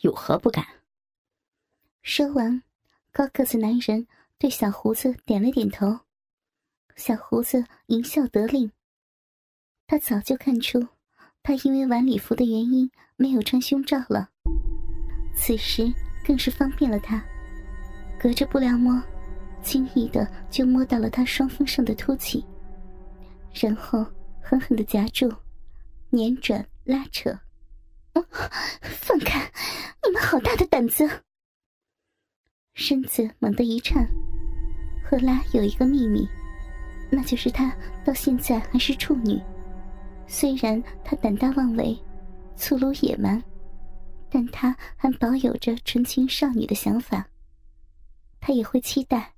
有何不敢？说完，高个子男人对小胡子点了点头。小胡子淫笑得令。他早就看出，他因为晚礼服的原因没有穿胸罩了。此时更是方便了他，隔着布料摸，轻易的就摸到了他双峰上的凸起，然后狠狠的夹住，捻转拉扯。放开！你们好大的胆子！身子猛地一颤。赫拉有一个秘密。那就是她到现在还是处女，虽然她胆大妄为、粗鲁野蛮，但她还保有着纯情少女的想法。她也会期待，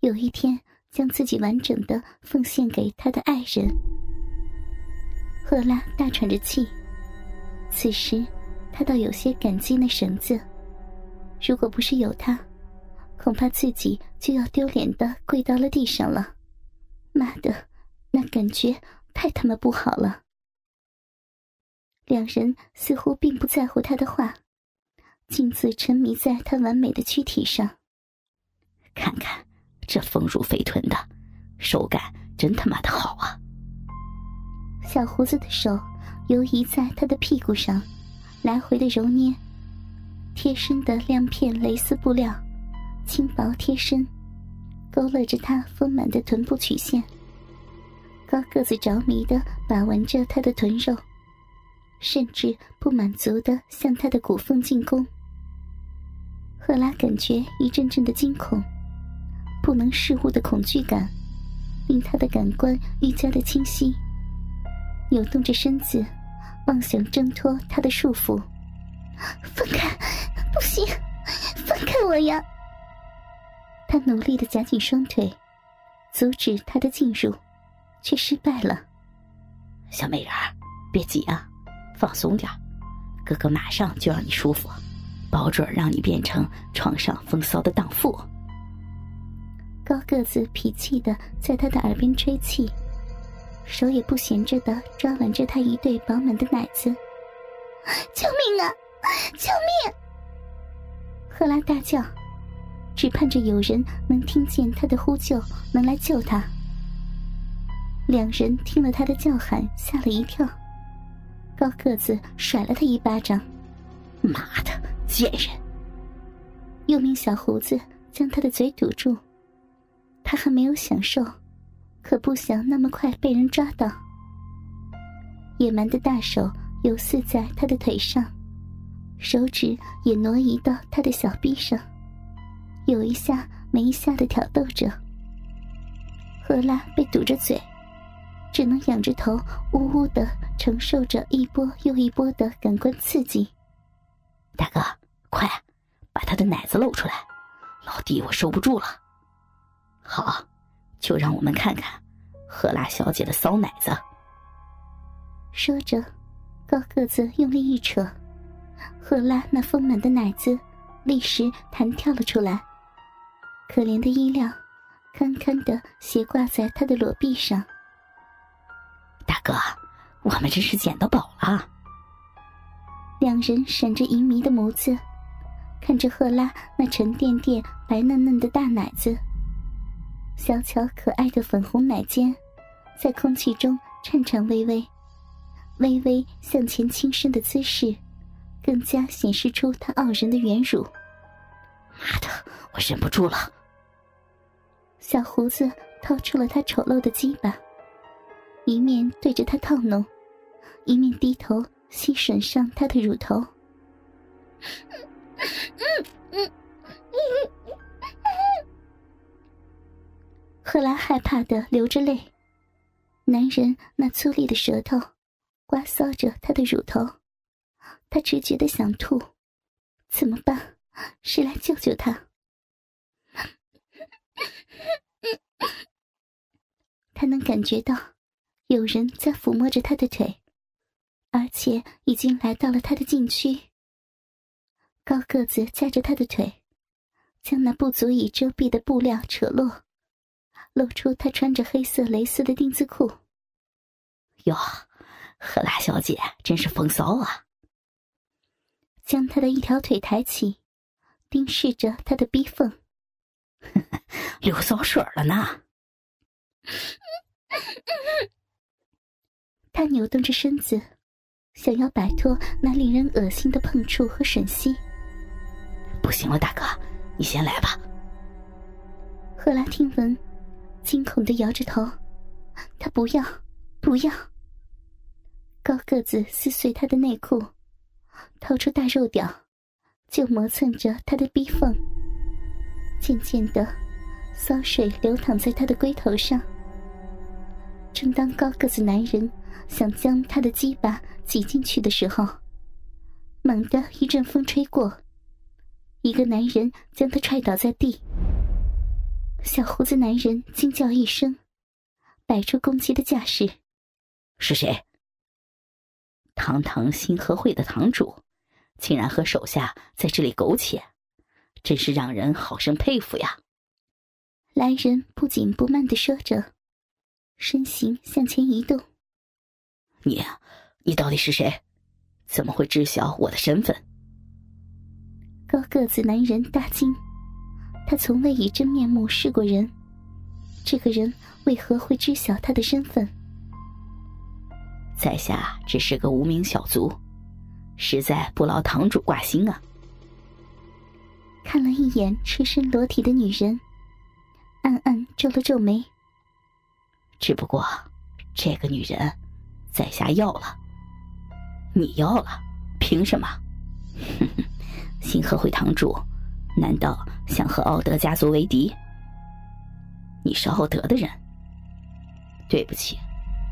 有一天将自己完整的奉献给她的爱人。赫拉大喘着气，此时他倒有些感激那绳子，如果不是有他，恐怕自己就要丢脸的跪到了地上了。妈的，那感觉太他妈不好了。两人似乎并不在乎他的话，径自沉迷在他完美的躯体上。看看这丰乳肥臀的，手感真他妈的好啊！小胡子的手游移在他的屁股上，来回的揉捏，贴身的亮片蕾丝布料，轻薄贴身。勾勒着她丰满的臀部曲线，高个子着迷的把玩着她的臀肉，甚至不满足的向她的骨缝进攻。赫拉感觉一阵阵的惊恐，不能视物的恐惧感，令她的感官愈加的清晰，扭动着身子，妄想挣脱他的束缚。放开！不行！放开我呀！他努力的夹紧双腿，阻止他的进入，却失败了。小美人儿，别急啊，放松点哥哥马上就让你舒服，保准让你变成床上风骚的荡妇。高个子脾气的在他的耳边吹气，手也不闲着的抓玩着他一对饱满的奶子。救命啊！救命！赫拉大叫。只盼着有人能听见他的呼救，能来救他。两人听了他的叫喊，吓了一跳。高个子甩了他一巴掌：“妈的，贱人！”又命小胡子将他的嘴堵住。他还没有享受，可不想那么快被人抓到。野蛮的大手游四在他的腿上，手指也挪移到他的小臂上。有一下没一下的挑逗着，赫拉被堵着嘴，只能仰着头，呜呜的承受着一波又一波的感官刺激。大哥，快把他的奶子露出来，老弟我受不住了。好，就让我们看看赫拉小姐的骚奶子。说着，高个子用力一扯，赫拉那丰满的奶子立时弹跳了出来。可怜的衣料，堪堪的斜挂在他的裸臂上。大哥，我们真是捡到宝了。两人闪着淫迷的眸子，看着赫拉那沉甸甸、白嫩嫩的大奶子，小巧可爱的粉红奶尖，在空气中颤颤巍巍，微微向前倾身的姿势，更加显示出她傲人的圆乳。妈的，我忍不住了！小胡子掏出了他丑陋的鸡巴，一面对着他套弄，一面低头吸吮上他的乳头。嗯嗯嗯嗯赫拉害怕的流着泪，男人那粗粝的舌头刮搔着她的乳头，她直觉的想吐，怎么办？谁来救救他？他能感觉到有人在抚摸着他的腿，而且已经来到了他的禁区。高个子夹着他的腿，将那不足以遮蔽的布料扯落，露出他穿着黑色蕾丝的丁字裤。哟，赫拉小姐真是风骚啊！将他的一条腿抬起，盯视着他的逼缝。流骚水了呢！他扭动着身子，想要摆脱那令人恶心的碰触和吮吸。不行了，大哥，你先来吧。赫拉听闻，惊恐的摇着头。他不要，不要。高个子撕碎他的内裤，掏出大肉屌，就磨蹭着他的逼缝。渐渐的，骚水流淌在他的龟头上。正当高个子男人想将他的鸡巴挤进去的时候，猛地一阵风吹过，一个男人将他踹倒在地。小胡子男人惊叫一声，摆出攻击的架势。是谁？堂堂新和会的堂主，竟然和手下在这里苟且，真是让人好生佩服呀！来人不紧不慢的说着，身形向前移动。你，你到底是谁？怎么会知晓我的身份？高个子男人大惊。他从未以真面目示过人，这个人为何会知晓他的身份？在下只是个无名小卒，实在不劳堂主挂心啊。看了一眼赤身裸体的女人，暗暗皱了皱眉。只不过，这个女人，在下要了。你要了？凭什么？哼哼，星河会堂主。难道想和奥德家族为敌？你是奥德的人？对不起，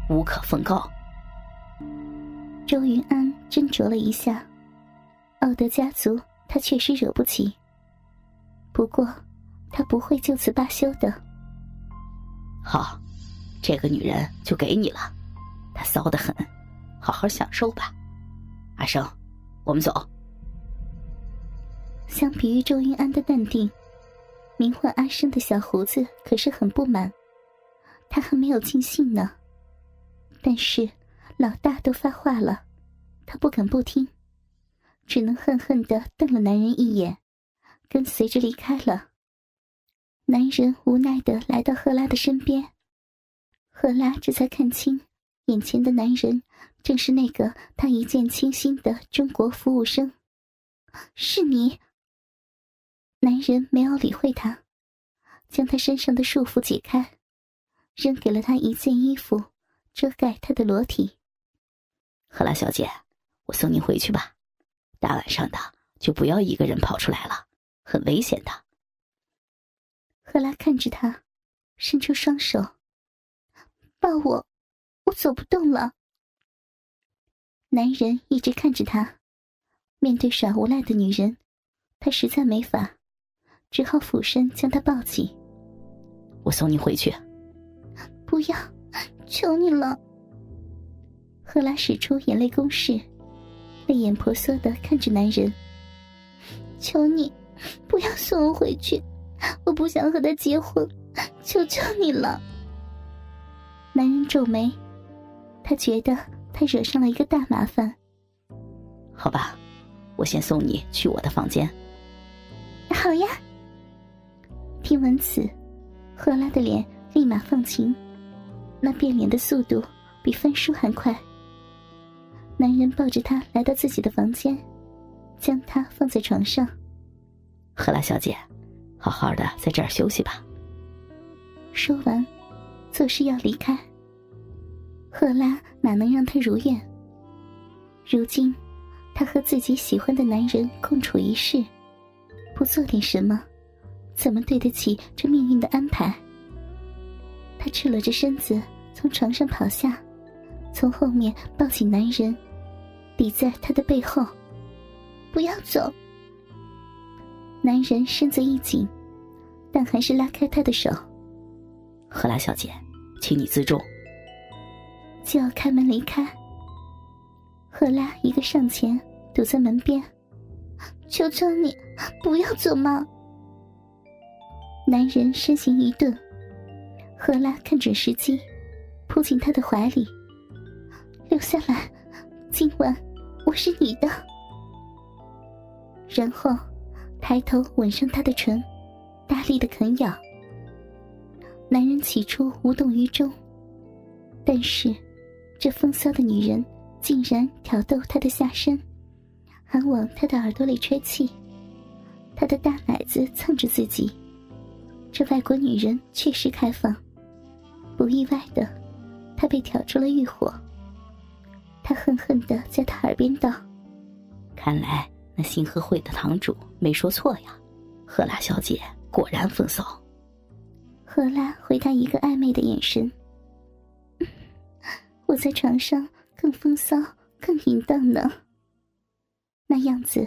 无可奉告。周云安斟酌了一下，奥德家族他确实惹不起，不过他不会就此罢休的。好，这个女人就给你了，她骚得很，好好享受吧。阿生，我们走。相比于周云安的淡定，名唤阿生的小胡子可是很不满。他还没有尽兴呢，但是老大都发话了，他不敢不听，只能恨恨的瞪了男人一眼，跟随着离开了。男人无奈的来到赫拉的身边，赫拉这才看清，眼前的男人正是那个他一见倾心的中国服务生，是你。男人没有理会她，将她身上的束缚解开，扔给了她一件衣服，遮盖她的裸体。赫拉小姐，我送您回去吧。大晚上的就不要一个人跑出来了，很危险的。赫拉看着他，伸出双手，抱我，我走不动了。男人一直看着他，面对耍无赖的女人，他实在没法。只好俯身将他抱起。我送你回去。不要，求你了。赫拉使出眼泪攻势，泪眼婆娑的看着男人。求你，不要送我回去，我不想和他结婚，求求你了。男人皱眉，他觉得他惹上了一个大麻烦。好吧，我先送你去我的房间。好呀。听闻此，赫拉的脸立马放晴，那变脸的速度比翻书还快。男人抱着她来到自己的房间，将她放在床上。赫拉小姐，好好的在这儿休息吧。说完，做事要离开。赫拉哪能让他如愿？如今，她和自己喜欢的男人共处一室，不做点什么？怎么对得起这命运的安排？他赤裸着身子从床上跑下，从后面抱起男人，抵在他的背后，不要走。男人身子一紧，但还是拉开她的手。赫拉小姐，请你自重。就要开门离开，赫拉一个上前堵在门边，求求你不要走嘛！男人身形一顿，赫拉看准时机，扑进他的怀里。留下来，今晚我是你的。然后抬头吻上他的唇，大力的啃咬。男人起初无动于衷，但是这风骚的女人竟然挑逗他的下身，还往他的耳朵里吹气。他的大奶子蹭着自己，这外国女人确实开放。不意外的，他被挑出了欲火。他恨恨的在他耳边道：“看来那星河会的堂主没说错呀，赫拉小姐果然风骚。”赫拉回他一个暧昧的眼神。我在床上更风骚、更淫荡呢。那样子，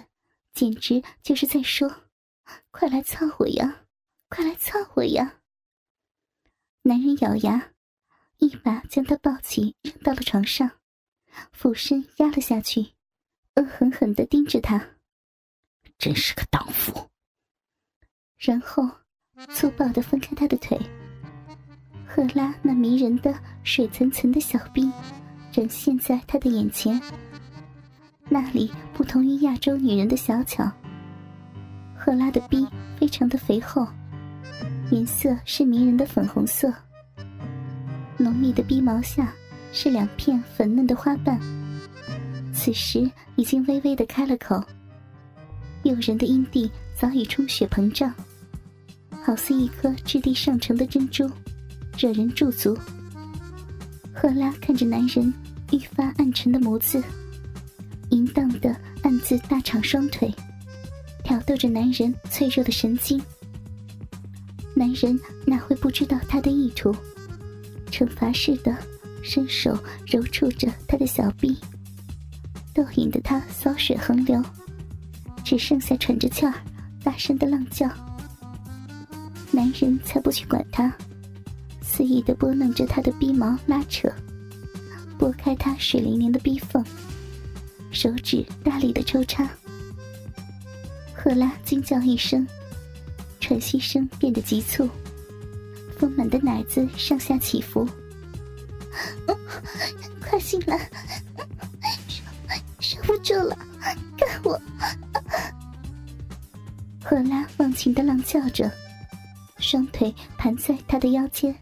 简直就是在说：“快来操我呀，快来操我呀！”男人咬牙，一把将她抱起，扔到了床上，俯身压了下去，恶狠狠地盯着她。真是个荡妇。然后。粗暴的分开他的腿，赫拉那迷人的水层层的小臂展现在他的眼前。那里不同于亚洲女人的小巧，赫拉的臂非常的肥厚，颜色是迷人的粉红色。浓密的逼毛下是两片粉嫩的花瓣，此时已经微微的开了口，诱人的阴蒂早已充血膨胀。好似一颗质地上乘的珍珠，惹人驻足。赫拉看着男人愈发暗沉的眸子，淫荡的暗自大敞双腿，挑逗着男人脆弱的神经。男人哪会不知道他的意图？惩罚似的伸手揉触着他的小臂，逗引得他骚水横流，只剩下喘着气儿，大声的浪叫。男人才不去管他，肆意的拨弄着他的逼毛，拉扯，拨开他水灵灵的逼缝，手指大力的抽插。赫拉惊叫一声，喘息声变得急促，丰满的奶子上下起伏。快醒来，受受不住了，干我！赫拉忘情的浪叫着。双腿盘在他的腰间，